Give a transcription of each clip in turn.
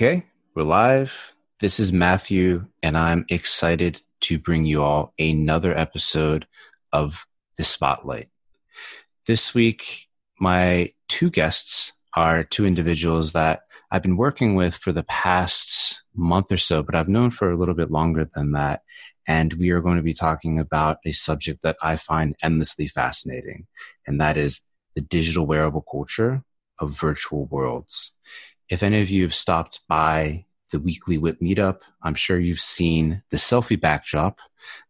Okay, we're live. This is Matthew, and I'm excited to bring you all another episode of The Spotlight. This week, my two guests are two individuals that I've been working with for the past month or so, but I've known for a little bit longer than that. And we are going to be talking about a subject that I find endlessly fascinating, and that is the digital wearable culture of virtual worlds. If any of you have stopped by the weekly WIP meetup, I'm sure you've seen the selfie backdrop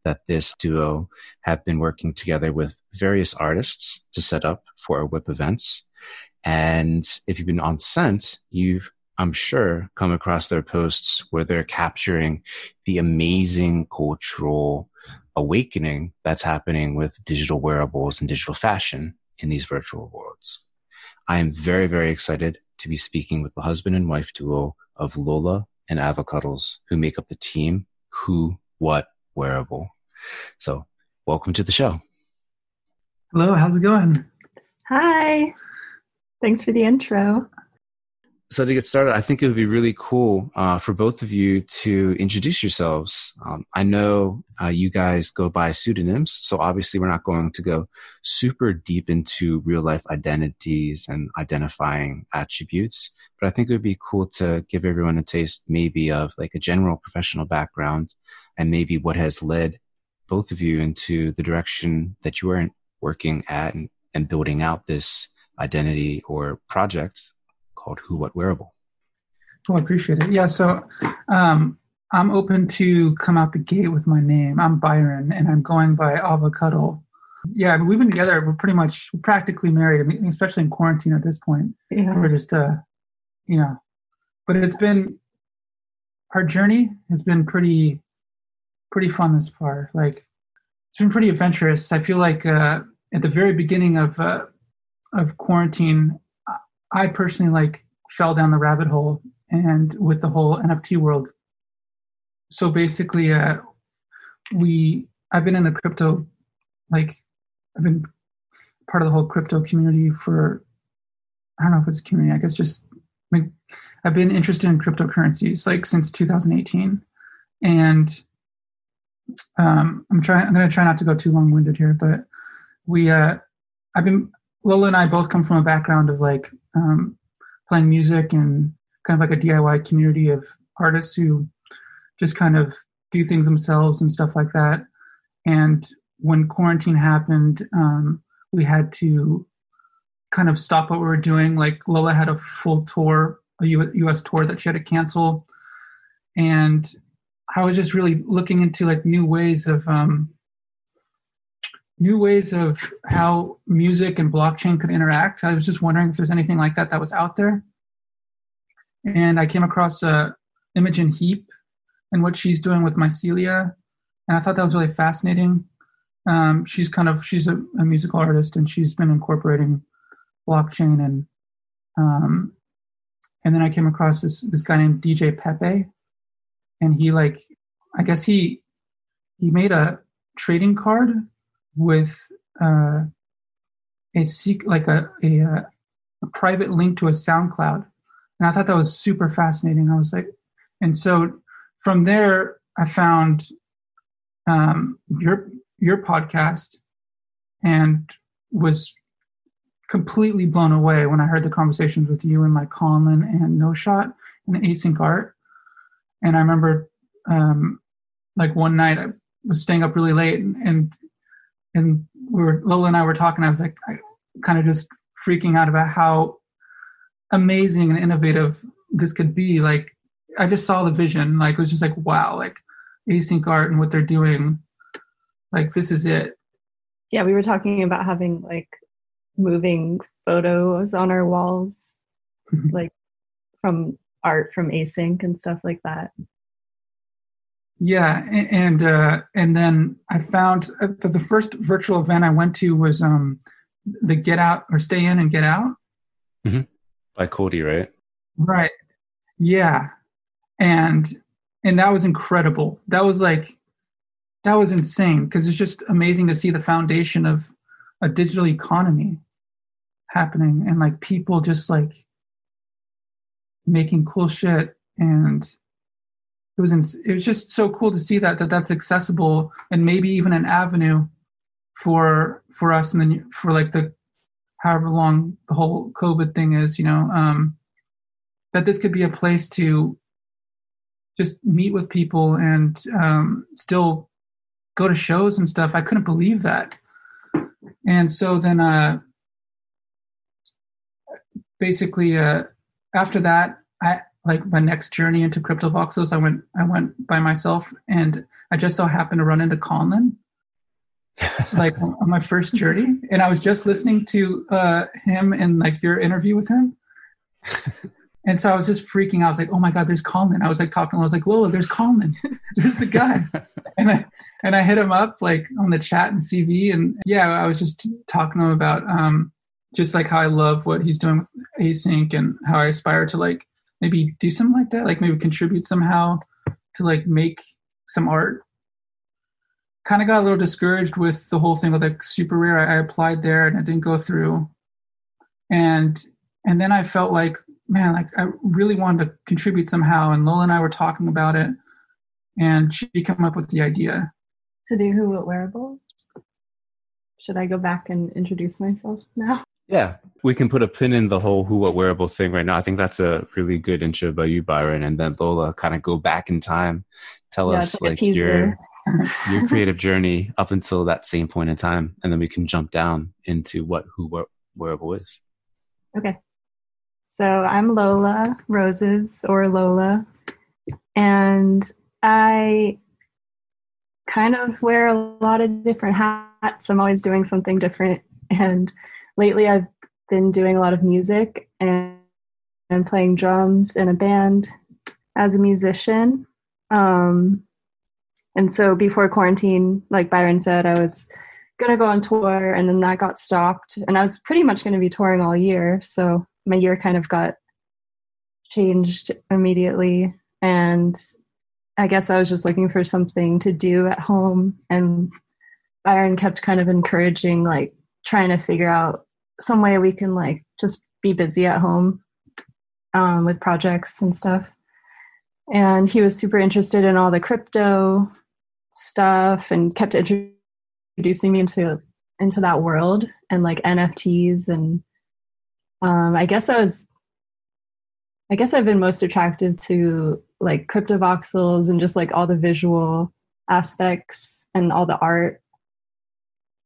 that this duo have been working together with various artists to set up for our WIP events. And if you've been on Cent, you've, I'm sure, come across their posts where they're capturing the amazing cultural awakening that's happening with digital wearables and digital fashion in these virtual worlds. I am very, very excited to be speaking with the husband and wife duo of Lola and Avocuddle, who make up the team Who, What, Wearable. So, welcome to the show. Hello, how's it going? Hi. Thanks for the intro. So to get started, I think it would be really cool uh, for both of you to introduce yourselves. Um, I know uh, you guys go by pseudonyms, so obviously we're not going to go super deep into real life identities and identifying attributes. But I think it would be cool to give everyone a taste, maybe of like a general professional background, and maybe what has led both of you into the direction that you are working at and, and building out this identity or project called Who What Wearable. Oh, I appreciate it. Yeah, so um, I'm open to come out the gate with my name. I'm Byron, and I'm going by Avocuddle. Yeah, I mean, we've been together. We're pretty much practically married. I mean, especially in quarantine at this point. Yeah. We're just, uh, you know, but it's been our journey has been pretty, pretty fun this far. Like, it's been pretty adventurous. I feel like uh, at the very beginning of uh, of quarantine, I personally like fell down the rabbit hole and with the whole NFT world. So basically, uh, we I've been in the crypto, like I've been part of the whole crypto community for I don't know if it's a community. I guess just I mean, I've been interested in cryptocurrencies like since 2018, and um, I'm trying. I'm going to try not to go too long winded here, but we uh, I've been Lola and I both come from a background of like um, playing music and kind of like a DIY community of artists who just kind of do things themselves and stuff like that. And when quarantine happened, um, we had to kind of stop what we were doing. Like Lola had a full tour, a U.S. tour that she had to cancel, and I was just really looking into like new ways of um, new ways of how music and blockchain could interact. I was just wondering if there's anything like that that was out there. And I came across uh, Imogen Heap and what she's doing with Mycelia, and I thought that was really fascinating. Um, she's kind of she's a, a, musical artist, and she's been incorporating blockchain and um, and then I came across this this guy named DJ Pepe, and he like I guess he he made a trading card with uh, a seek like a, a, uh, a private link to a SoundCloud, and I thought that was super fascinating. I was like, and so from there, I found um, your your podcast, and was completely blown away when I heard the conversations with you and like Colin and No Shot and Async Art. And I remember um, like one night I was staying up really late and, and and we were Lola and I were talking. I was like, I, kind of just freaking out about how amazing and innovative this could be. Like, I just saw the vision. Like, it was just like, wow, like async art and what they're doing. Like, this is it. Yeah, we were talking about having like moving photos on our walls, mm-hmm. like from art from async and stuff like that. Yeah, and uh, and then I found uh, that the first virtual event I went to was um, the Get Out or Stay In and Get Out mm-hmm. by Cody, right? Right. Yeah, and and that was incredible. That was like that was insane because it's just amazing to see the foundation of a digital economy. happening and like people just like making cool shit and it was it was just so cool to see that that that's accessible and maybe even an avenue for for us and then for like the however long the whole covid thing is you know um that this could be a place to just meet with people and um still go to shows and stuff. I couldn't believe that. And so then uh basically uh after that i like my next journey into CryptoVoxels i went i went by myself and i just so happened to run into Conlan like on my first journey. And i was just listening to uh him and like your interview with him. And so i was just freaking out. I was like oh my god there's Conlan i was like talking i was like lola there's Conlan there's the guy. And i and i hit him up like on the chat and cv and yeah i was just talking to him about um just like how i love what he's doing with async and how i aspire to like maybe do something like that like maybe contribute somehow to like make some art. Kind of got a little discouraged with the whole thing with like SuperRare. I, I applied there and it didn't go through. And and then i felt like man like i really wanted to contribute somehow and lola and i were talking about it and she came up with the idea. To do who what wearable? Should i go back and introduce myself now Yeah, we can put a pin in the whole who what wearable thing right now. I think that's a really good intro by you, Byron, and then Lola kind of go back in time, tell Yeah, us like your your creative journey up until that same point in time, and then we can jump down into what who what wearable is. Okay. So I'm Lola Roses or Lola, and I kind of wear a lot of different hats. I'm always doing something different. And lately I've been doing a lot of music and, and playing drums in a band as a musician. Um, and so before quarantine, like Byron said, I was going to go on tour and then that got stopped. And I was pretty much going to be touring all year. So my year kind of got changed immediately. And I guess I was just looking for something to do at home. And Byron kept kind of encouraging, like, trying to figure out some way we can, like, just be busy at home um, with projects and stuff. And he was super interested in all the crypto stuff and kept introducing me into into that world and like NFTs and um, I guess I was I guess I've been most attracted to like CryptoVoxels and just like all the visual aspects and all the art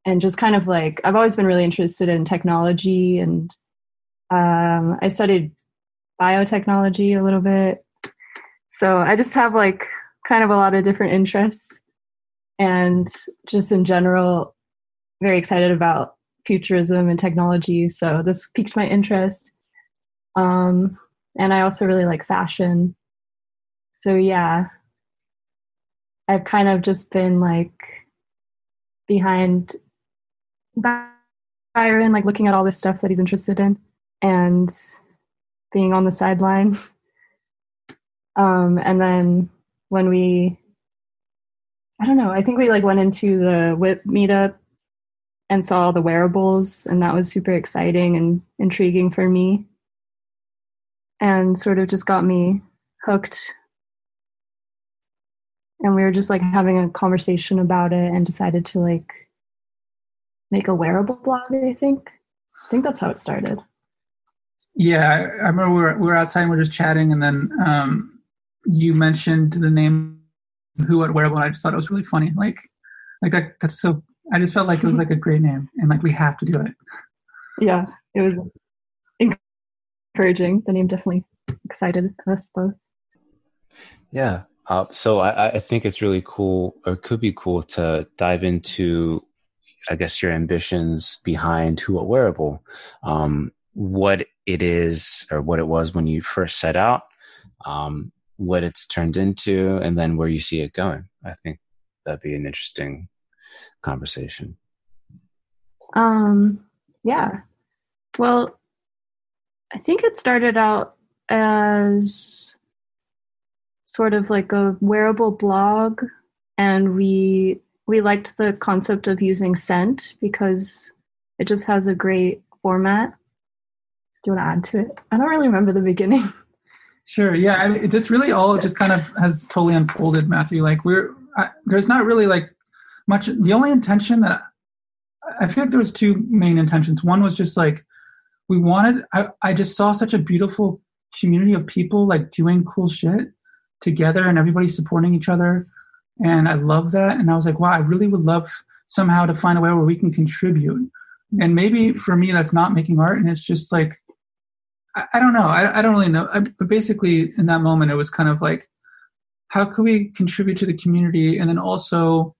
and just kind of like I've always been really interested in technology and um, I studied biotechnology a little bit. So I just have like kind of a lot of different interests and just in general very excited about futurism and technology. So this piqued my interest. Um, and i also really like fashion. So yeah i've kind of just been like behind byron like looking at all this stuff that he's interested in and being on the sidelines um, and then when we I don't know. I think we like went into the WIP meetup and saw all the wearables, and that was super exciting and intriguing for me, and sort of just got me hooked. And we were just like having a conversation about it, and decided to like make a wearable blog. I think. I think that's how it started. yeah i, I remember we were, we were outside and we are just chatting and then um you mentioned the name who what wearable and i just thought it was really funny like like that that's so i just felt like it was like a great name and like we have to do it Yeah, it was encouraging. The name definitely excited us both. Yeah. Uh, so I, I think it's really cool, or could be cool, to dive into, I guess, your ambitions behind Who What Wearable, um, what it is, or what it was when you first set out, um, what it's turned into, and then where you see it going. I think that'd be an interesting conversation. Um, yeah. Well, I think it started out as sort of like a wearable blog, and we we liked the concept of using Cent because it just has a great format do you want to add to it? I don't really remember the beginning. Sure. Yeah. I mean, this really all just kind of has totally unfolded, Matthew. Like we're I, there's not really like much. The only intention that I, I feel like there was two main intentions. One was just like we wanted. I I just saw such a beautiful community of people like doing cool shit together and everybody supporting each other, and I love that. And I was like, wow, I really would love somehow to find a way where we can contribute. And maybe for me, that's not making art, and it's just like I, I don't know. I, I don't really know. I, but basically, in that moment, it was kind of like, how can we contribute to the community? And then also,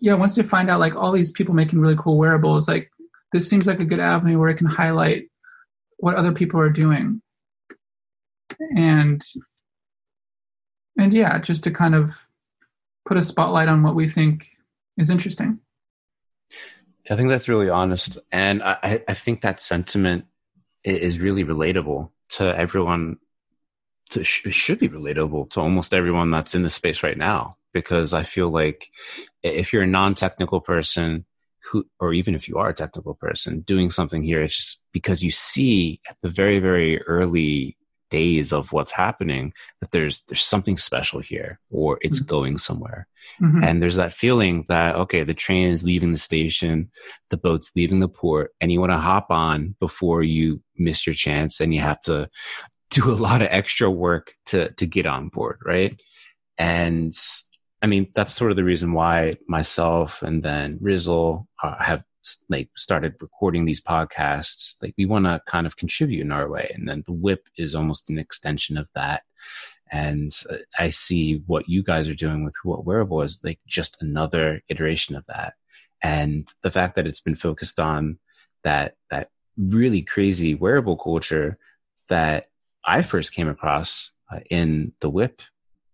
yeah, once you find out like all these people making really cool wearables, like this seems like a good avenue where I can highlight what other people are doing. And and yeah, just to kind of put a spotlight on what we think is interesting. I think that's really honest, and I, I think that sentiment is really relatable to everyone. To, it should be relatable to almost everyone that's in the space right now, because I feel like if you're a non-technical person who, or even if you are a technical person doing something here, it's because you see at the very, very early days of what's happening that there's there's something special here or it's mm-hmm. going somewhere mm-hmm. and there's that feeling that okay the train is leaving the station the boat's leaving the port and you want to hop on before you miss your chance and you have to do a lot of extra work to to get on board right and i mean that's sort of the reason why myself and then rizzle uh, have like started recording these podcasts. Like we want to kind of contribute in our way and then the WIP is almost an extension of that. And uh, i see what you guys are doing with what wearable is like just another iteration of that. And the fact that it's been focused on that that really crazy wearable culture that i first came across uh, in the WIP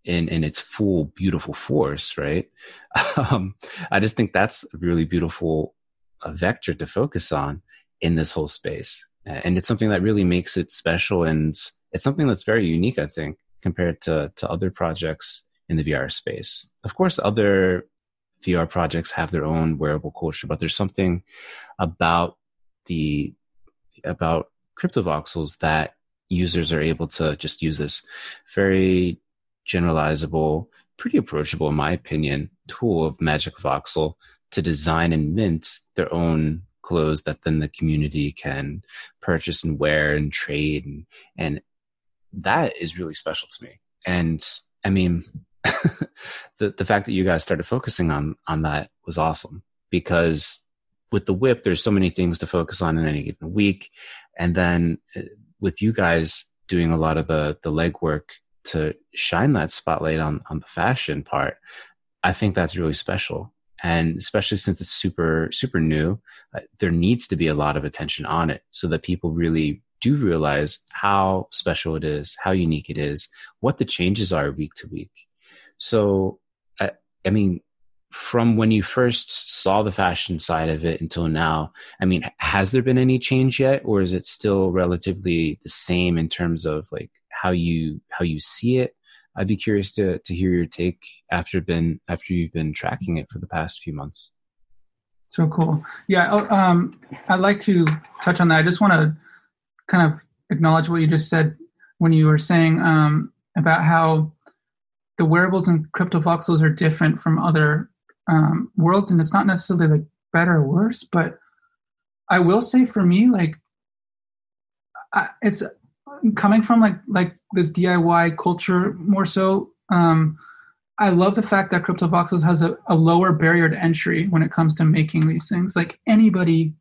in in its full beautiful force right um, i just think that's a really beautiful a vector to focus on in this whole space. And it's something that really makes it special. And it's something that's very unique, I think, compared to, to other projects in the VR space. Of course, other VR projects have their own wearable culture, but there's something about the, about cryptovoxels that users are able to just use this very generalizable, pretty approachable, in my opinion, tool of MagicaVoxel to design and mint their own clothes that then the community can purchase and wear and trade. And and that is really special to me. And i mean the the fact that you guys started focusing on on that was awesome because with the WIP there's so many things to focus on in any given week. And then uh, with you guys doing a lot of the the legwork to shine that spotlight on on the fashion part i think that's really special. And especially since it's super super new uh, there needs to be a lot of attention on it so that people really do realize how special it is how unique it is what the changes are week to week. So i, I mean from when you first saw the fashion side of it until now i mean has there been any change yet or is it still relatively the same in terms of like how you how you see it I'd be curious to to hear your take after been after you've been tracking it for the past few months. So cool. Yeah, oh, um, I'd like to touch on that. I just want to kind of acknowledge what you just said when you were saying um, about how the wearables and CryptoVoxels are different from other um, worlds, and it's not necessarily like better or worse, but I will say for me, like, I, it's coming from like like this DIY culture more so. Um, I love the fact that CryptoVoxels has a, a lower barrier to entry when it comes to making these things. Like anybody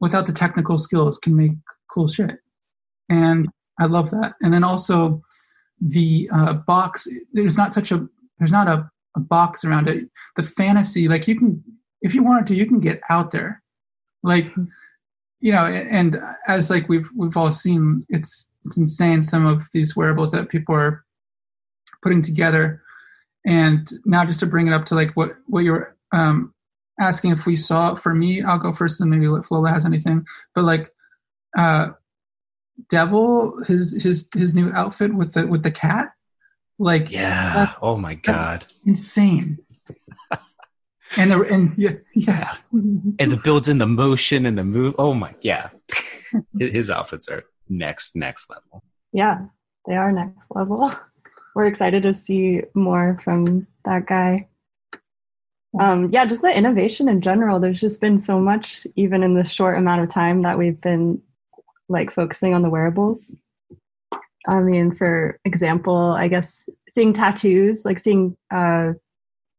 without the technical skills can make cool shit, and I love that. And then also the uh, box. There's not such a there's not a, a box around it. The fantasy, like you can if you wanted to, you can get out there. Like you know, and as like we've we've all seen, it's it's insane some of these wearables that people are putting together. And now just to bring it up to like what what you're um, asking if we saw for me, I'll go first, and maybe if Lola has anything. But like uh, Devil, his his his new outfit with the with the cat, like yeah, oh my god, insane. and the and yeah, yeah, and the builds in the motion and the move. Oh my, yeah. his outfits are next next level. Yeah, they are next level. We're excited to see more from that guy. Um, yeah, just the innovation in general. There's just been so much, even in the short amount of time that we've been like focusing on the wearables. I mean, for example, I guess seeing tattoos, like seeing uh,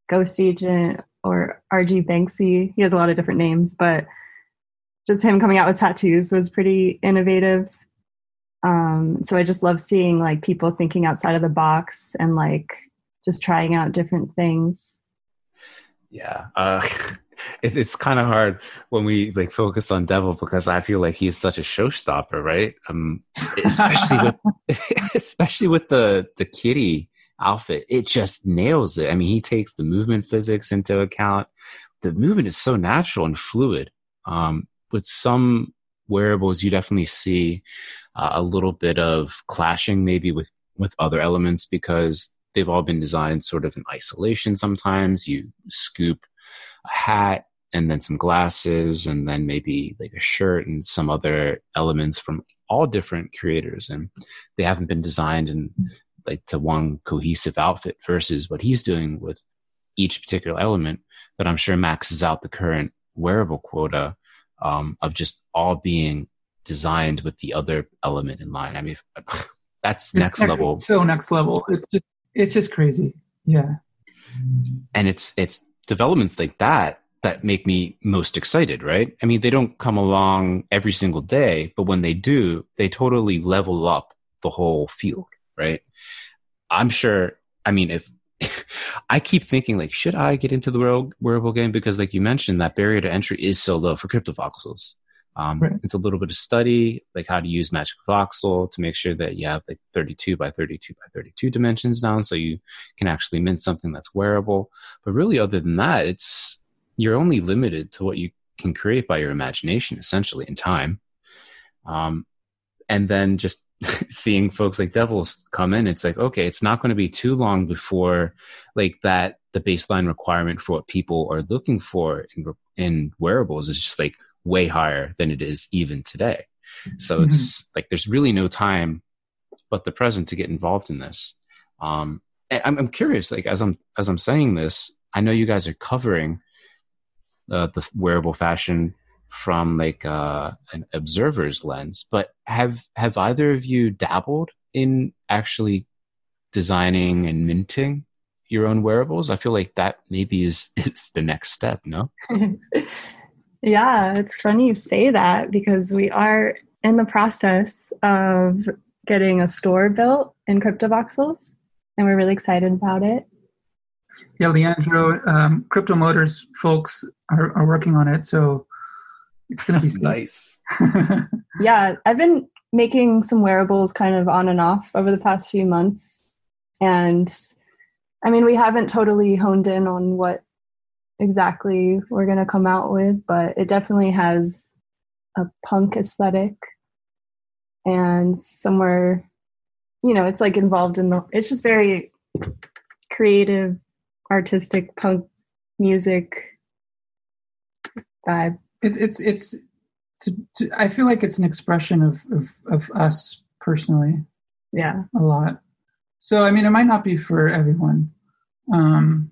Ghost Agent or RG Banksy. He has a lot of different names, but just him coming out with tattoos was pretty innovative. Um, so I just love seeing like people thinking outside of the box and like just trying out different things. Yeah. Uh, it, it's kind of hard when we like focus on Devil because I feel like he's such a showstopper, right? Um, especially with, especially with the, the kitty outfit. It just nails it. I mean, he takes the movement physics into account. The movement is so natural and fluid. Um, with some wearables, you definitely see uh, a little bit of clashing maybe with with other elements because they've all been designed sort of in isolation sometimes. You scoop a hat and then some glasses and then maybe like a shirt and some other elements from all different creators. And they haven't been designed in like to one cohesive outfit versus what he's doing with each particular element. That i'm sure maxes out the current wearable quota um, of just all being designed with the other element in line. I mean, that's next it's level. So next level. It's just it's just crazy. Yeah. And it's it's developments like that that make me most excited, right? I mean, they don't come along every single day, but when they do, they totally level up the whole field, right? I'm sure. I mean, if I keep thinking like, should I get into the world wearable game? Because like you mentioned, that barrier to entry is so low for cryptovoxels. Um, right. It's a little bit of study, like how to use Magic Voxel to make sure that you have like 32 by 32 by 32 dimensions down, so you can actually mint something that's wearable. But really, other than that, it's you're only limited to what you can create by your imagination, essentially, in time. Um, and then just seeing folks like Devils come in, it's like okay, it's not going to be too long before like that the baseline requirement for what people are looking for in in wearables is just like way higher than it is even today. So mm-hmm. it's like there's really no time but the present to get involved in this. Um, I'm, I'm curious, like as I'm as I'm saying this, I know you guys are covering uh, the wearable fashion from like uh, an observer's lens, but have have either of you dabbled in actually designing and minting your own wearables? I feel like that maybe is is the next step. No. Yeah, it's funny you say that because we are in the process of getting a store built in CryptoVoxels, and we're really excited about it. Yeah, Leandro, um, Crypto Motors folks are, are working on it, so it's going to be nice. yeah, I've been making some wearables kind of on and off over the past few months, and I mean, we haven't totally honed in on what exactly we're going to come out with, but it definitely has a punk aesthetic and somewhere, you know, it's like involved in the, it's just very creative, artistic punk music vibe. It, it's, it's, to, to, I feel like it's an expression of, of, of us personally. Yeah. A lot. So, I mean, it might not be for everyone. Um,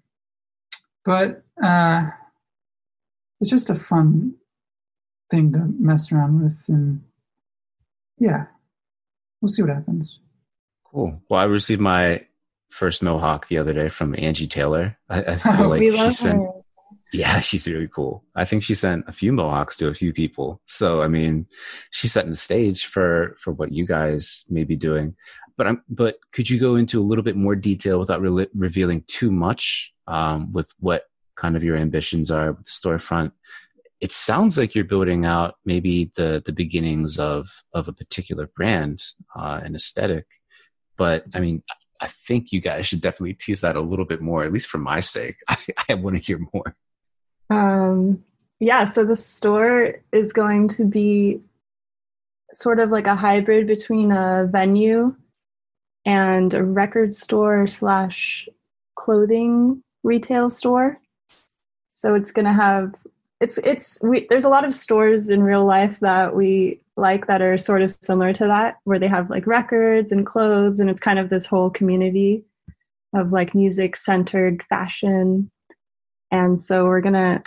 but uh, it's just a fun thing to mess around with, and yeah, we'll see what happens. Cool. Well, I received my first mohawk the other day from Angie Taylor. I, I feel like she sent. Her. Yeah, she's really cool. I think she sent a few mohawks to a few people. So I mean, she's setting the stage for for what you guys may be doing. But I'm. But could you go into a little bit more detail without re- revealing too much um, with what kind of your ambitions are with the storefront. It sounds like you're building out maybe the the beginnings of of a particular brand uh, and aesthetic but i mean i think you guys should definitely tease that a little bit more at least for my sake. I, I want to hear more. Um yeah so the store is going to be sort of like a hybrid between a venue and a record store slash clothing retail store. So it's going to have it's it's we there's a lot of stores in real life that we like that are sort of similar to that, where they have like records and clothes, and it's kind of this whole community of like music centered fashion. And so we're gonna,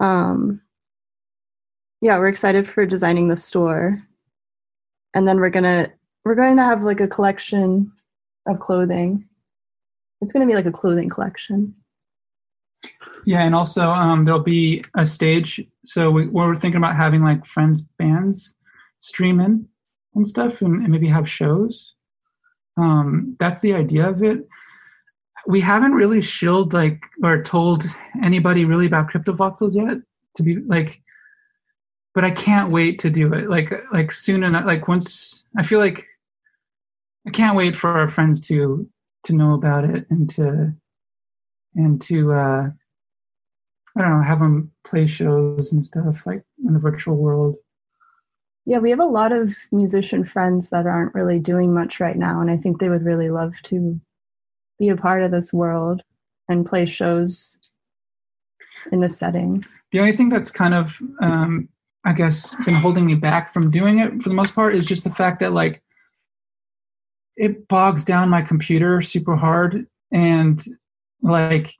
um, yeah, we're excited for designing the store, and then we're gonna we're going to have like a collection of clothing. It's gonna be like a clothing collection. Yeah, and also um, there'll be a stage. So we, we're thinking about having like friends bands stream in and stuff, and, and maybe have shows. Um, that's the idea of it. We haven't really shilled like or told anybody really about CryptoVoxels yet. To be like, but I can't wait to do it. Like like soon enough. Like once I feel like I can't wait for our friends to to know about it and to and to uh, I don't know have them play shows and stuff like in the virtual world. Yeah, we have a lot of musician friends that aren't really doing much right now, and I think they would really love to be a part of this world and play shows in this setting. The only thing that's kind of, um, I guess, been holding me back from doing it for the most part is just the fact that like it bogs down my computer super hard and like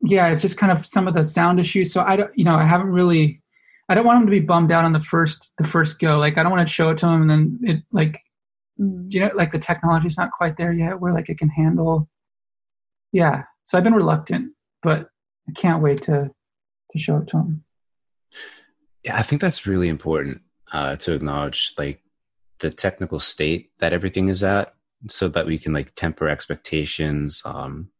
yeah it's just kind of some of the sound issues. So i don't you know i haven't really i don't want him to be bummed out on the first the first go. Like i don't want to show it to him and then it like mm. you know like the technology's not quite there yet where like it can handle. Yeah so i've been reluctant but i can't wait to to show it to him. Yeah i think that's really important uh to acknowledge like the technical state that everything is at so that we can like temper expectations um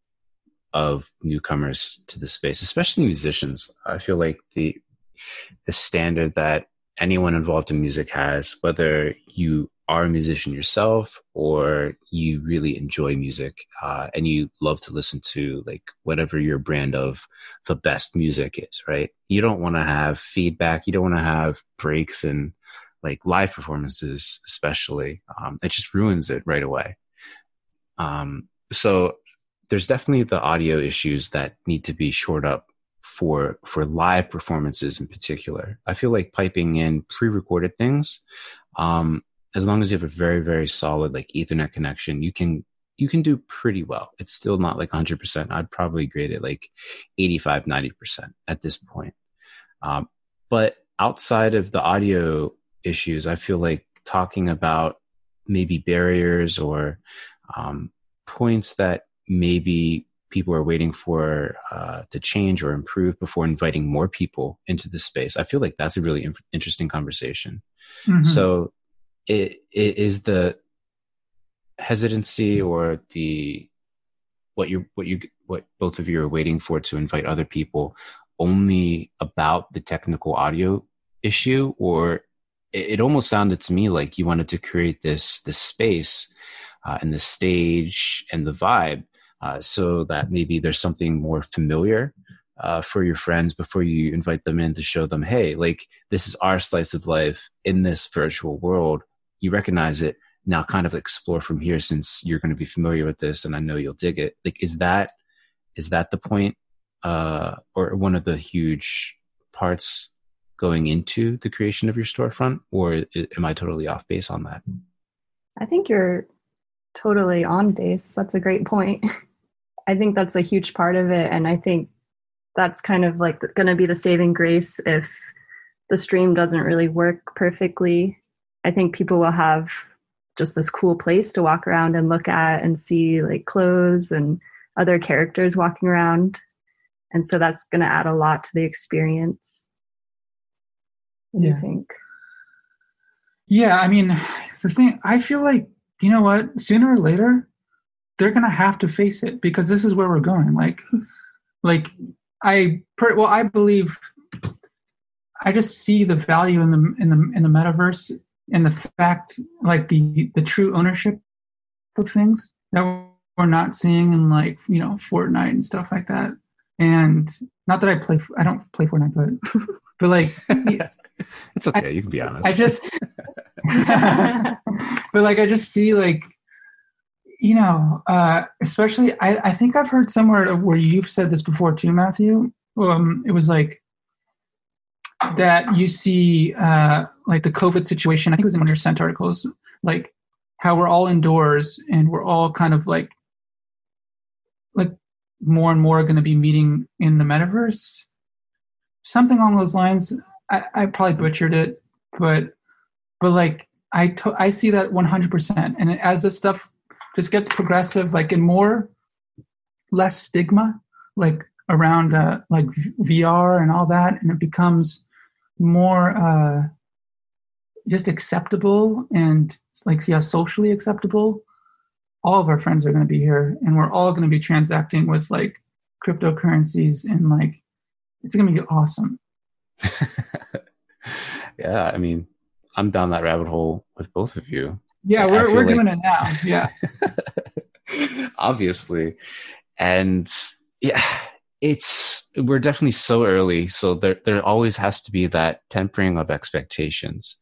of newcomers to the space, especially musicians. I feel like the the standard that anyone involved in music has, whether you are a musician yourself or you really enjoy music uh, and you love to listen to like whatever your brand of the best music is, right? You don't want to have feedback. You don't want to have breaks and like live performances, especially. Um, it just ruins it right away. Um, so there's definitely the audio issues that need to be shored up for for live performances in particular. I feel like piping in pre-recorded things, um, as long as you have a very very solid like Ethernet connection, you can you can do pretty well. It's still not like 100%. I'd probably grade it like 85 90% at this point. Um, but outside of the audio issues, I feel like talking about maybe barriers or um, points that maybe people are waiting for uh, to change or improve before inviting more people into the space. I feel like that's a really inf- interesting conversation. Mm-hmm. So, it, it is the hesitancy or the what you what you what both of you are waiting for to invite other people only about the technical audio issue or it, it almost sounded to me like you wanted to create this this space uh, and the stage and the vibe uh, so that maybe there's something more familiar uh, for your friends before you invite them in to show them, hey, like this is our slice of life in this virtual world. You recognize it now, kind of explore from here since you're going to be familiar with this, and I know you'll dig it. Like, is that is that the point, uh, or one of the huge parts going into the creation of your storefront, or am I totally off base on that? I think you're totally on base. That's a great point. I think that's a huge part of it. And I think that's kind of like going to be the saving grace if the stream doesn't really work perfectly. I think people will have just this cool place to walk around and look at and see like clothes and other characters walking around. And so that's going to add a lot to the experience. What do you think? Yeah, I mean, the thing, I feel like, you know what, sooner or later, they're gonna have to face it because this is where we're going. Like, like I per, well, I believe I just see the value in the in the in the metaverse and the fact, like the the true ownership of things that we're not seeing in like you know Fortnite and stuff like that. And not that I play, I don't play Fortnite, but but like Yeah. it's okay. I, you can be honest. I just, but like I just see like you know, uh, especially I, I think I've heard somewhere where you've said this before too, Matthew. Um, it was like that you see uh, like the COVID situation. I think it was in one of your Cent articles, like how we're all indoors and we're all kind of like like more and more going to be meeting in the metaverse. Something along those lines. I, I probably butchered it, but but like I to, I see that 100%. And as this stuff just gets progressive, like and more, less stigma, like around uh, like VR and all that, and it becomes more uh, just acceptable and like yeah, socially acceptable. All of our friends are going to be here, and we're all going to be transacting with like cryptocurrencies, and like it's going to be awesome. yeah, I mean, I'm down that rabbit hole with both of you. Yeah, we're we're like, doing it now. Yeah. Obviously. And yeah, it's we're definitely so early, so there there always has to be that tempering of expectations.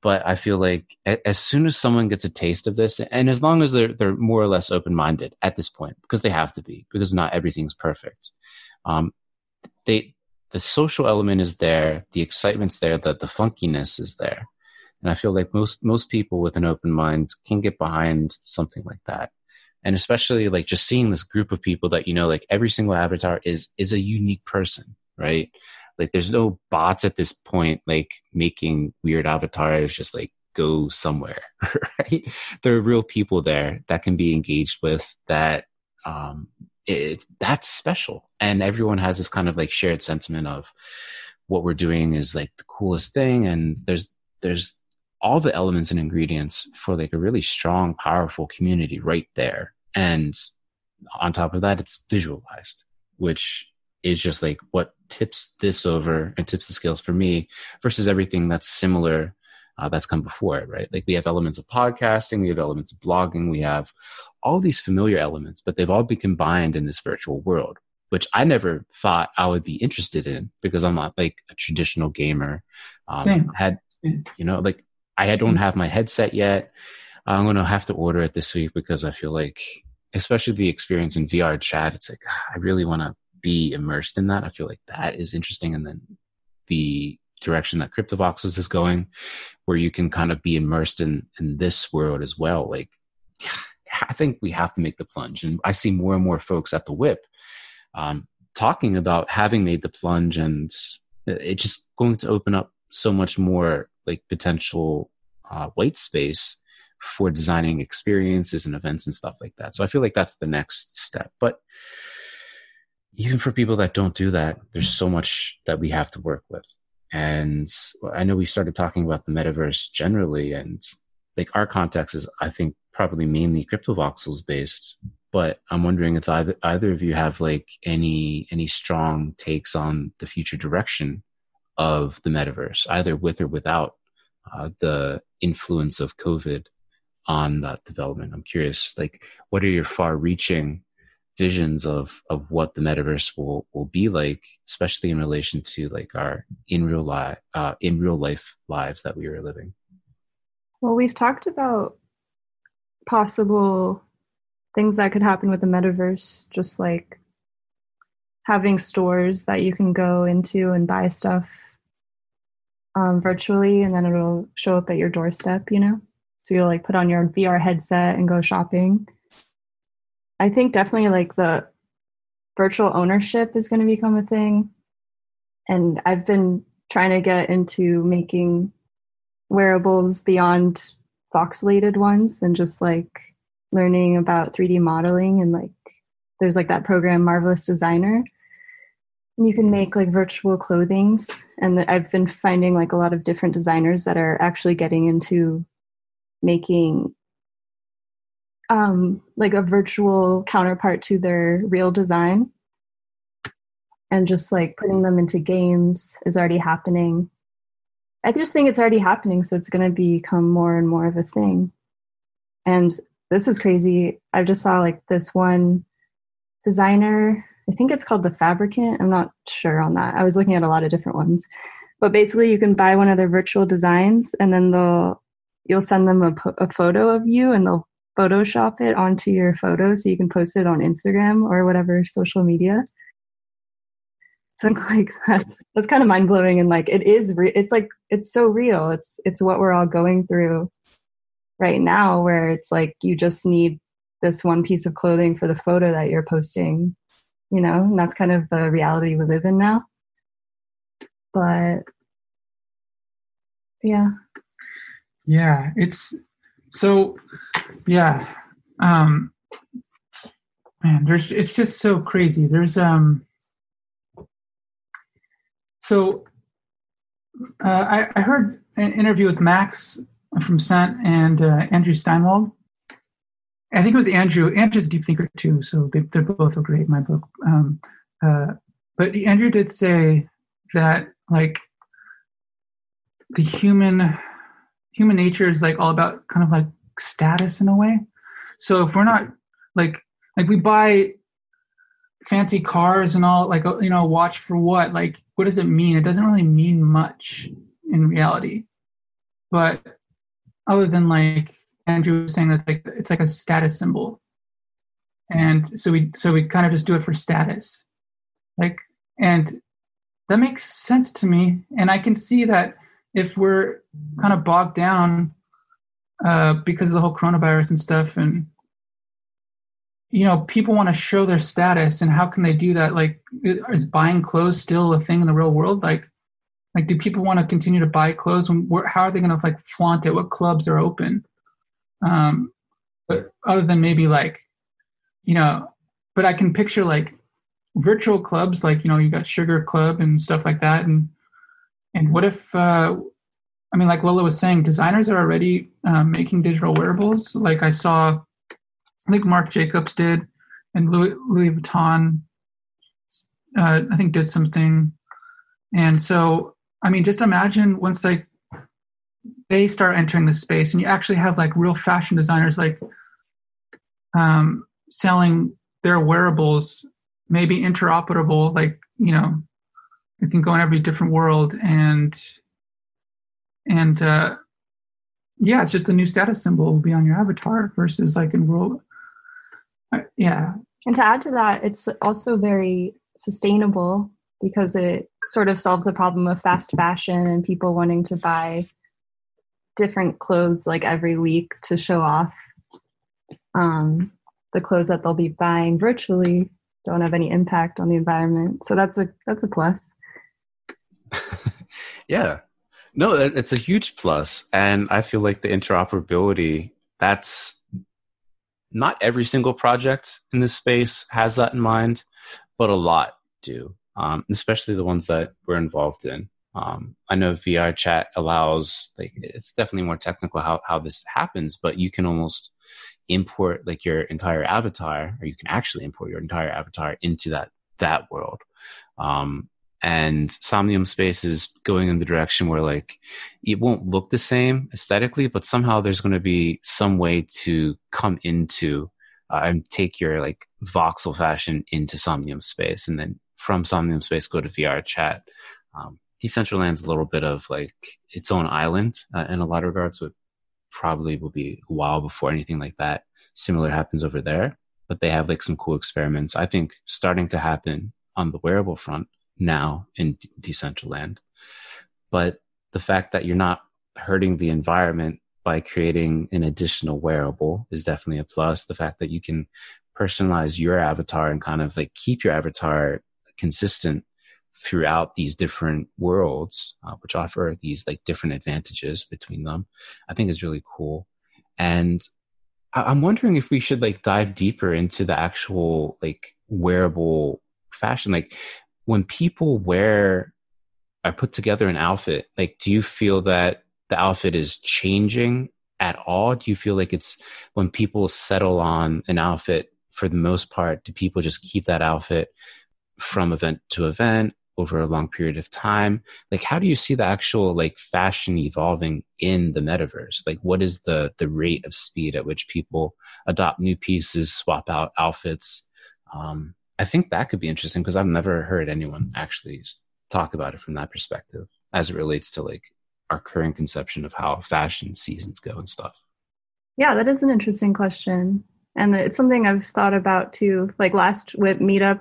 But I feel like as soon as someone gets a taste of this, and as long as they're they're more or less open minded at this point, because they have to be, because not everything's perfect. Um, they the social element is there, the excitement's there, the the funkiness is there, and I feel like most most people with an open mind can get behind something like that. And especially like just seeing this group of people that you know, like every single avatar is is a unique person, right? Like there's no bots at this point like making weird avatars just like go somewhere, right? There are real people there that can be engaged with that um it, that's special and everyone has this kind of like shared sentiment of what we're doing is like the coolest thing and there's there's all the elements and ingredients for like a really strong, powerful community right there. And on top of that, it's visualized, which is just like what tips this over and tips the scales for me versus everything that's similar uh, that's come before it, right? Like we have elements of podcasting, we have elements of blogging, we have all these familiar elements, but they've all been combined in this virtual world, which I never thought I would be interested in because I'm not like a traditional gamer. Um, Same. Had you know, like I don't have my headset yet. I'm going to have to order it this week because I feel like, especially the experience in VRChat, it's like, I really want to be immersed in that. I feel like that is interesting. And then the direction that CryptoVoxels is going, where you can kind of be immersed in, in this world as well. Like, I think we have to make the plunge. And I see more and more folks at the WIP um, talking about having made the plunge and it's just going to open up so much more like potential uh, white space for designing experiences and events and stuff like that. So I feel like that's the next step. But even for people that don't do that, there's so much that we have to work with. And I know we started talking about the metaverse generally, and like our context is, I think, probably mainly CryptoVoxels based. But I'm wondering if either either of you have like any any strong takes on the future direction of the metaverse, either with or without uh, the influence of COVID on that development. I'm curious, like, what are your far-reaching visions of of what the metaverse will will be like, especially in relation to like our in real life uh, in real life lives that we are living? Well, we've talked about possible things that could happen with the metaverse, just like having stores that you can go into and buy stuff um, virtually and then it'll show up at your doorstep, you know? So you'll like put on your VR headset and go shopping. I think definitely like the virtual ownership is going to become a thing. And I've been trying to get into making wearables beyond voxelated ones and just like learning about 3D modeling and like there's like that program Marvelous Designer you can make like virtual clothings. And i've been finding like a lot of different designers that are actually getting into making um, like a virtual counterpart to their real design. And just like putting them into games is already happening. I just think it's already happening so it's going to become more and more of a thing. And this is crazy. I just saw like this one designer I think it's called the Fabricant. I'm not sure on that. I was looking at a lot of different ones. But basically, you can buy one of their virtual designs and then they'll you'll send them a, a photo of you and they'll Photoshop it onto your photo so you can post it on Instagram or whatever social media. So like that's that's kind of mind blowing and like it is re- it's like it's so real. It's it's what we're all going through right now where it's like you just need this one piece of clothing for the photo that you're posting, you know, and that's kind of the reality we live in now. But yeah. Yeah, it's so yeah. Um man, there's it's just so crazy. There's um so uh, I, I heard an interview with Max from Cent and uh, Andrew Steinwold. I think it was Andrew. Andrew's a deep thinker too, so they, they're both great in my book. Um, uh, but Andrew did say that like the human human nature is like all about kind of like status in a way. So if we're not like like we buy fancy cars and all like you know watch for what like what does it mean it doesn't really mean much in reality but other than like andrew was saying that's like it's like a status symbol. And so we so we kind of just do it for status. Like and that makes sense to me. And i can see that if we're kind of bogged down uh, because of the whole coronavirus and stuff and you know people want to show their status and how can they do that? Like is buying clothes still a thing in the real world? Like like do people want to continue to buy clothes? When, how are they going to like flaunt it? What clubs are open um but other than maybe like you know but i can picture like virtual clubs like you know you got sugar club and stuff like that and and what if uh i mean like lola was saying designers are already um, making digital wearables like i saw I think Marc Jacobs did, and Louis, Louis Vuitton, uh, I think, did something. And so, I mean, just imagine once like they start entering the space, and you actually have like real fashion designers like um, selling their wearables, maybe interoperable, like you know, it can go in every different world, and and uh, yeah, it's just a new status symbol will be on your avatar versus like in world yeah. And to add to that, it's also very sustainable because it sort of solves the problem of fast fashion and people wanting to buy different clothes like every week to show off. Um, the clothes that they'll be buying virtually don't have any impact on the environment. So that's a that's a plus. Yeah. No it's a huge plus. And i feel like the interoperability that's not every single project in this space has that in mind, but a lot do, um, especially the ones that we're involved in. Um, I know VRChat allows, like, it's definitely more technical how, how this happens, but you can almost import like your entire avatar, or you can actually import your entire avatar into that that world. Um, and Somnium Space is going in the direction where like it won't look the same aesthetically, but somehow there's going to be some way to come into uh, and take your like voxel fashion into Somnium Space, and then from Somnium Space go to VRChat. Um, Decentraland's a little bit of like its own island uh, in a lot of regards, so it probably will be a while before anything like that similar happens over there. But they have like some cool experiments, I think, starting to happen on the wearable front now in Decentraland. But the fact that you're not hurting the environment by creating an additional wearable is definitely a plus. The fact that you can personalize your avatar and kind of like keep your avatar consistent throughout these different worlds, uh, which offer these like different advantages between them, I think is really cool. And I- I'm wondering if we should like dive deeper into the actual like wearable fashion. Like when people wear or put together an outfit, like, do you feel that the outfit is changing at all? Do you feel like it's when people settle on an outfit for the most part, do people just keep that outfit from event to event over a long period of time? Like, how do you see the actual like fashion evolving in the metaverse? Like, what is the the rate of speed at which people adopt new pieces, swap out outfits? Um, I think that could be interesting because I've never heard anyone actually talk about it from that perspective as it relates to like our current conception of how fashion seasons go and stuff. Yeah, that is an interesting question. And it's something I've thought about too. Like last WIP meetup,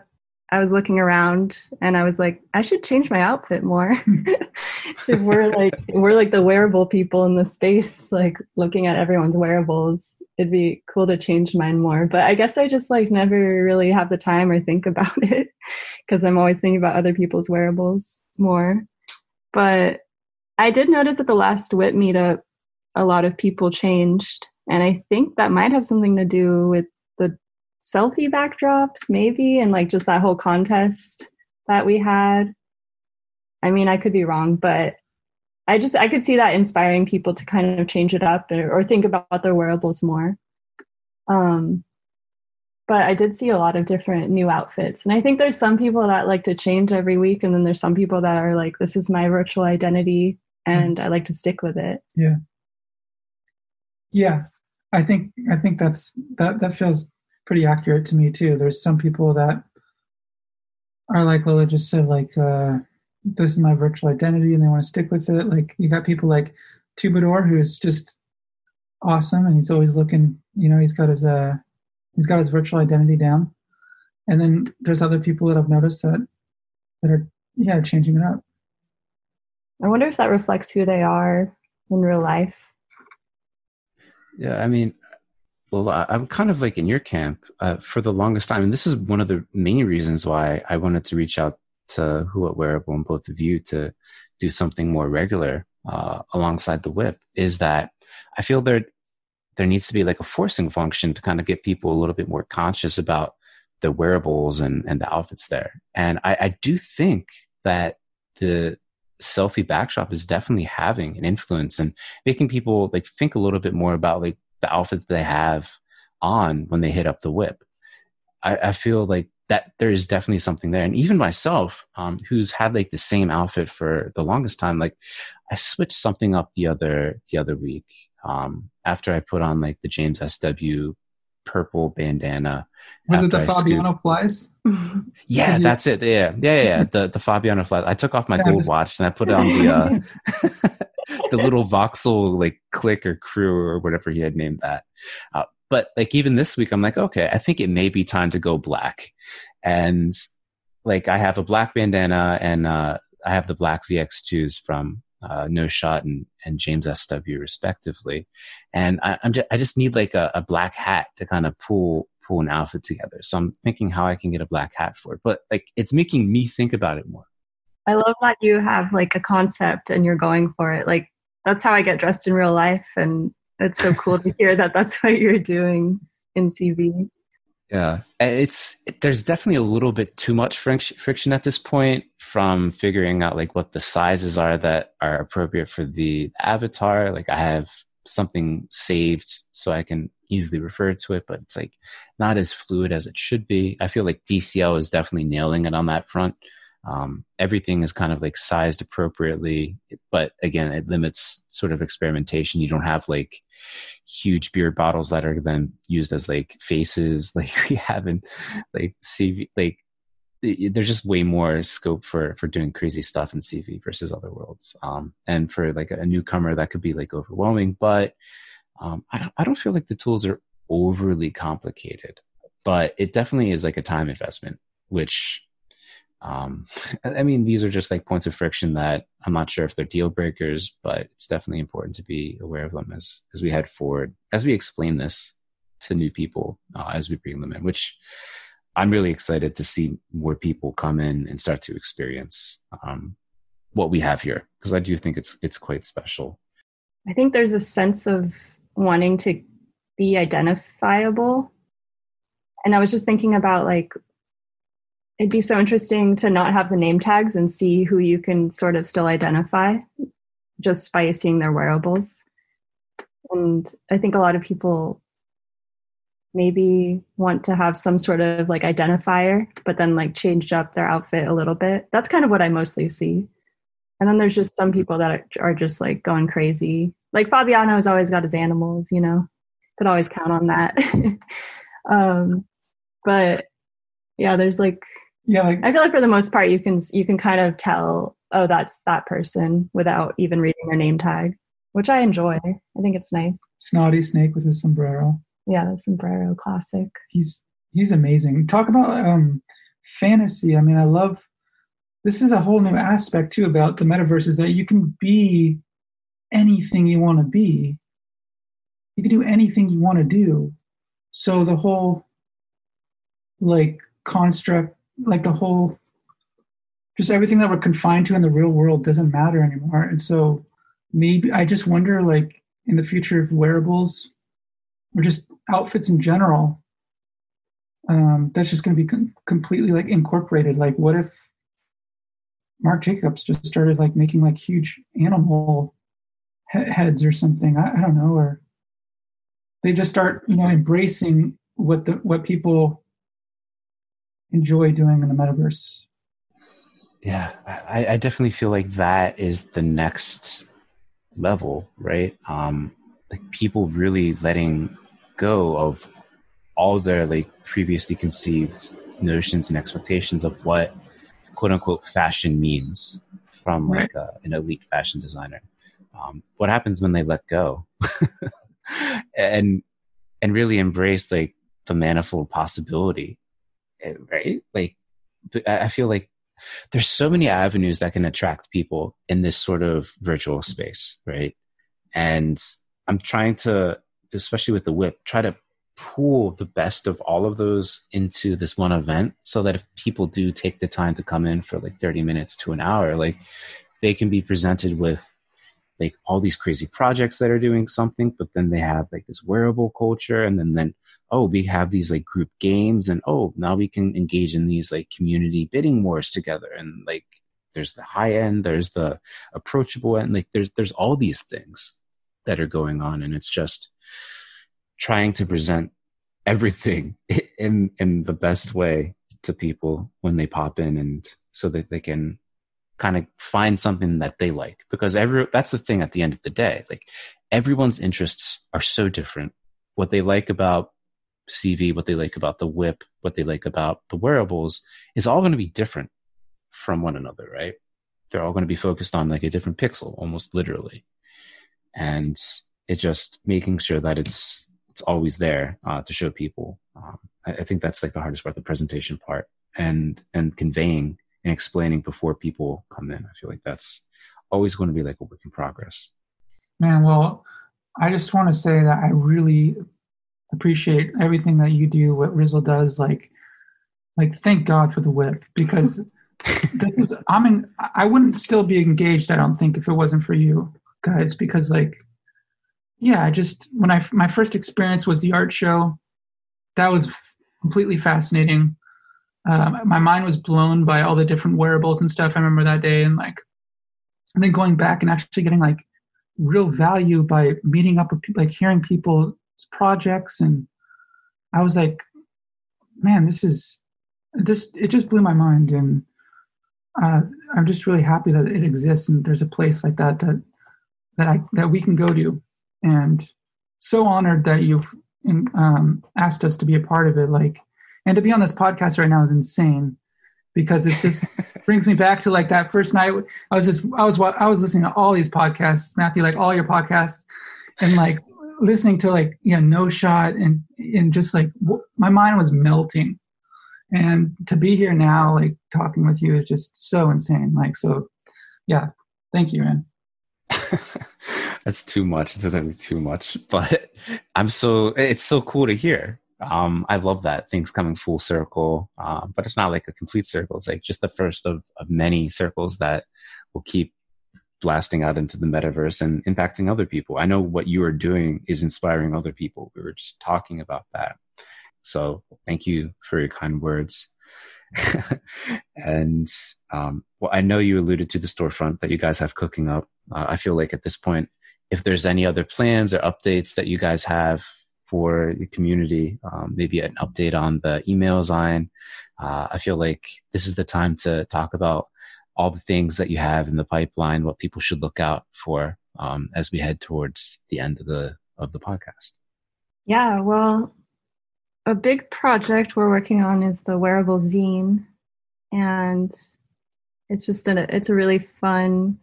I was looking around and I was like, I should change my outfit more. we're like we're like the wearable people in the space, like looking at everyone's wearables, it'd be cool to change mine more. But I guess I just like never really have the time or think about it because I'm always thinking about other people's wearables more. But I did notice at the last WIP meetup, a lot of people changed. And I think that might have something to do with selfie backdrops, maybe, and like just that whole contest that we had. I mean, I could be wrong, but I just I could see that inspiring people to kind of change it up or, or think about their wearables more. Um, but I did see a lot of different new outfits, and I think there's some people that like to change every week, and then there's some people that are like, "This is my virtual identity, and mm. I like to stick with it." Yeah, yeah, I think I think that's that that feels pretty accurate to me too. There's some people that are like Lola just said, like uh, this is my virtual identity, and they want to stick with it. Like you got people like Tubador, who's just awesome, and he's always looking. You know, he's got his uh, he's got his virtual identity down. And then there's other people that I've noticed that that are yeah changing it up. I wonder if that reflects who they are in real life. Yeah, I mean, well, I'm kind of like in your camp uh, for the longest time, and this is one of the main reasons why I wanted to reach out to WhoWhatWearable and both of you to do something more regular uh, alongside the WIP. Is that I feel there there needs to be like a forcing function to kind of get people a little bit more conscious about the wearables and and the outfits there. And I, I do think that the selfie backdrop is definitely having an influence and making people like think a little bit more about like the outfit they have on when they hit up the WIP. I, I feel like that there is definitely something there. And even myself, um, who's had like the same outfit for the longest time, like I switched something up the other the other week um, after I put on like the James SW purple bandana. Was it the I Fabiano flies? yeah, you... that's it. Yeah, yeah, yeah. the the Fabiano flies. I took off my gold watch and I put it on the uh, the little voxel like click or crew or whatever he had named that. Uh, but like even this week, I'm like, okay, I think it may be time to go black, and like I have a black bandana and uh, I have the black VX2s from uh, No Shot and, and James SW respectively, and I, am just, I just need like a, a black hat to kind of pull pull an outfit together. So I'm thinking how I can get a black hat for it, but like it's making me think about it more. I love that you have like a concept and you're going for it. Like that's how I get dressed in real life, and it's so cool to hear that that's what you're doing in CV. Yeah, it's there's definitely a little bit too much friction at this point from figuring out like what the sizes are that are appropriate for the avatar. Like I have something saved so I can easily refer to it, but it's like not as fluid as it should be. I feel like DCL is definitely nailing it on that front. Um, everything is kind of like sized appropriately, but again, it limits sort of experimentation. You don't have like huge beer bottles that are then used as like faces, like we have in like CV. Like there's just way more scope for for doing crazy stuff in CV versus other worlds. Um, and for like a newcomer, that could be like overwhelming. But um, I don't I don't feel like the tools are overly complicated, but it definitely is like a time investment, which um, I mean, these are just like points of friction that I'm not sure if they're deal breakers, but it's definitely important to be aware of them as as we head forward, as we explain this to new people, uh, as we bring them in. Which I'm really excited to see more people come in and start to experience um, what we have here, because I do think it's it's quite special. I think there's a sense of wanting to be identifiable, and I was just thinking about like it'd be so interesting to not have the name tags and see who you can sort of still identify just by seeing their wearables. And I think a lot of people maybe want to have some sort of like identifier, but then like change up their outfit a little bit. That's kind of what I mostly see. And then there's just some people that are just like going crazy. Like Fabiano's always got his animals, you know, could always count on that. um, but yeah, there's like yeah like, i feel like for the most part you can you can kind of tell oh that's that person without even reading their name tag which i enjoy i think it's nice snotty snake with his sombrero yeah the sombrero classic he's he's amazing talk about um fantasy. I mean, I love this is a whole new aspect too about the metaverse is that you can be anything you want to be. You can do anything you want to do. So the whole like construct, like the whole just everything that we're confined to in the real world doesn't matter anymore. And so maybe I just wonder like in the future of wearables or just outfits in general, um, that's just going to be com- completely like incorporated. Like, what if Marc Jacobs just started like making like huge animal he- heads or something? I, I don't know, or they just start, you know, embracing what the what people enjoy doing in the metaverse. Yeah, I, I definitely feel like that is the next level, right? Um, like people really letting go of all their like previously conceived notions and expectations of what quote unquote fashion means from like a, an elite fashion designer. Um, what happens when they let go and and really embrace like the manifold possibility, right? Like I feel like there's so many avenues that can attract people in this sort of virtual space, right? And I'm trying to, especially with the WIP, try to pool the best of all of those into this one event so that if people do take the time to come in for like 30 minutes to an hour, like they can be presented with like all these crazy projects that are doing something, but then they have like this wearable culture and then then oh, we have these like group games and oh, now we can engage in these like community bidding wars together. And like there's the high end, there's the approachable end, like there's there's all these things that are going on. And it's just trying to present everything in in the best way to people when they pop in and so that they can kind of find something that they like. Because every that's the thing at the end of the day. Like everyone's interests are so different. What they like about CV, what they like about the WIP, what they like about the wearables is all going to be different from one another, right? They're all going to be focused on like a different pixel, almost literally. And it's just making sure that it's it's always there uh, to show people. Um, I, I, think that's like the hardest part, the presentation part, and and conveying and explaining before people come in. I feel like that's always going to be like a work in progress. Man, well, I just want to say that I really appreciate everything that you do, what Rizzle does. Like, like thank God for the WIP because this is. I mean, I wouldn't still be engaged. I don't think if it wasn't for you guys because like, yeah, I just when I my first experience was the art show. That was f- completely fascinating. Um, my mind was blown by all the different wearables and stuff. I remember that day and like, and then going back and actually getting like real value by meeting up with people, like hearing people projects and i was like man this is this it just blew my mind and uh, i'm just really happy that it exists and there's a place like that that that i that we can go to. And so honored that you've um, asked us to be a part of it like and to be on this podcast right now is insane because it just brings me back to like that first night i was just i was i was listening to all these podcasts matthew like all your podcasts and like listening to like yeah no shot and and just like w- my mind was melting. And to be here now like talking with you is just so insane. Like so yeah. Thank you man. That's too much. That's too much. But i'm so it's so cool to hear. Um i love that things coming full circle. Um, but it's not like a complete circle. It's like just the first of, of many circles that will keep blasting out into the metaverse and impacting other people. I know what you are doing is inspiring other people. We were just talking about that. So thank you for your kind words. and um, well, I know you alluded to the storefront that you guys have cooking up. Uh, I feel like at this point, if there's any other plans or updates that you guys have for the community, um, maybe an update on the email sign, uh, I feel like this is the time to talk about all the things that you have in the pipeline, what people should look out for um, as we head towards the end of the of the podcast. Yeah, well, a big project we're working on is the wearable zine, and it's just a it's a really fun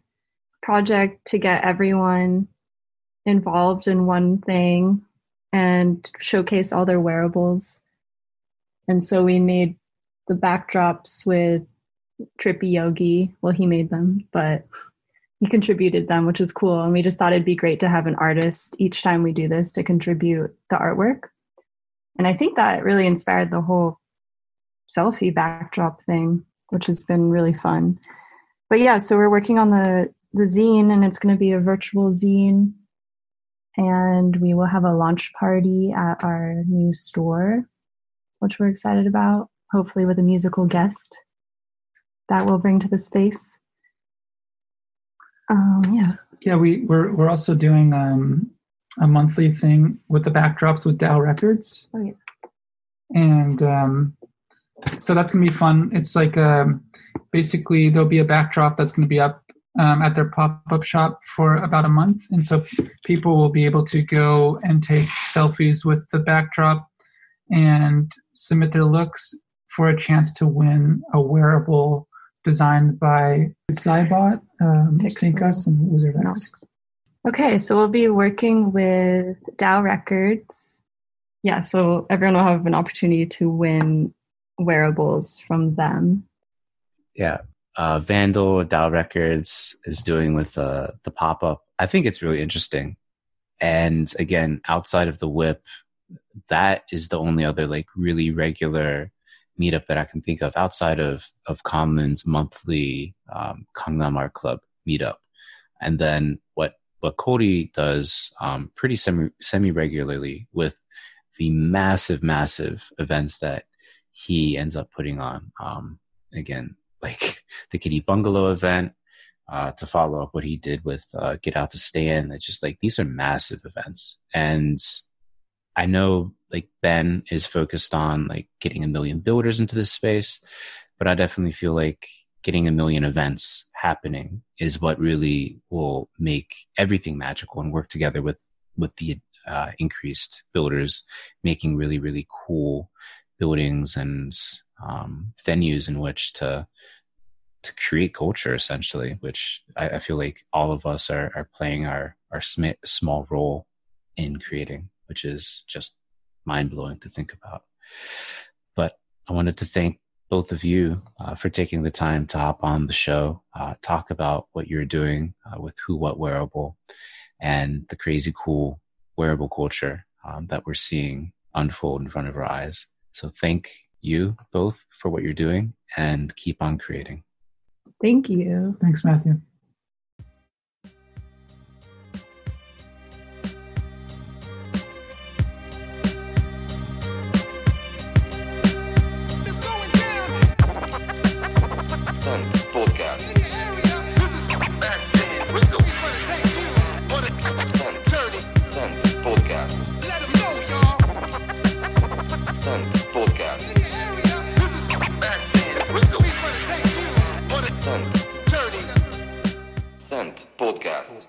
project to get everyone involved in one thing and showcase all their wearables. And so we made the backdrops with Trippy Yogi. Well, he made them, but he contributed them, which is cool. And we just thought it'd be great to have an artist each time we do this to contribute the artwork. And I think that really inspired the whole selfie backdrop thing, which has been really fun. But yeah, so we're working on the the zine, and it's going to be a virtual zine. And we will have a launch party at our new store, which we're excited about, hopefully, with a musical guest that we'll bring to the space. Um, yeah. Yeah, we, we're, we're also doing um, a monthly thing with the backdrops with DAO Records. Oh, yeah. And um, so that's going to be fun. It's like um, basically there'll be a backdrop that's going to be up um, at their pop-up shop for about a month and so people will be able to go and take selfies with the backdrop and submit their looks for a chance to win a wearable designed by Zybot, um, Sync-Us, and WizardX. X. Okay, so we'll be working with DAO Records. Yeah, so everyone will have an opportunity to win wearables from them. Yeah, uh, Vandal DAO Records is doing with uh, the pop up. I think it's really interesting. And again, outside of the WIP, that is the only other like really regular meetup that I can think of outside of of Common's monthly um, Gangnam Art Club meetup. And then what what Cody does um, pretty semi semi regularly with the massive massive events that he ends up putting on. Um, again, like the Kitty Bungalow event, uh, to follow up what he did with uh, Get Out to Stand. It's just like these are massive events, and I know like Ben is focused on like getting a million builders into this space, but I definitely feel like getting a million events happening is what really will make everything magical and work together with with the uh, increased builders making really really cool buildings and um, venues in which to to create culture essentially which I, I, feel like all of us are, are playing our our sm- small role in creating which is just mind-blowing to think about but i wanted to thank both of you uh, for taking the time to hop on the show uh, talk about what you're doing uh, with WhoWhatWearable and the crazy cool wearable culture um, that we're seeing unfold in front of our eyes so thank you both for what you're doing and keep on creating. Thank you. Thanks, Matthew. Podcast.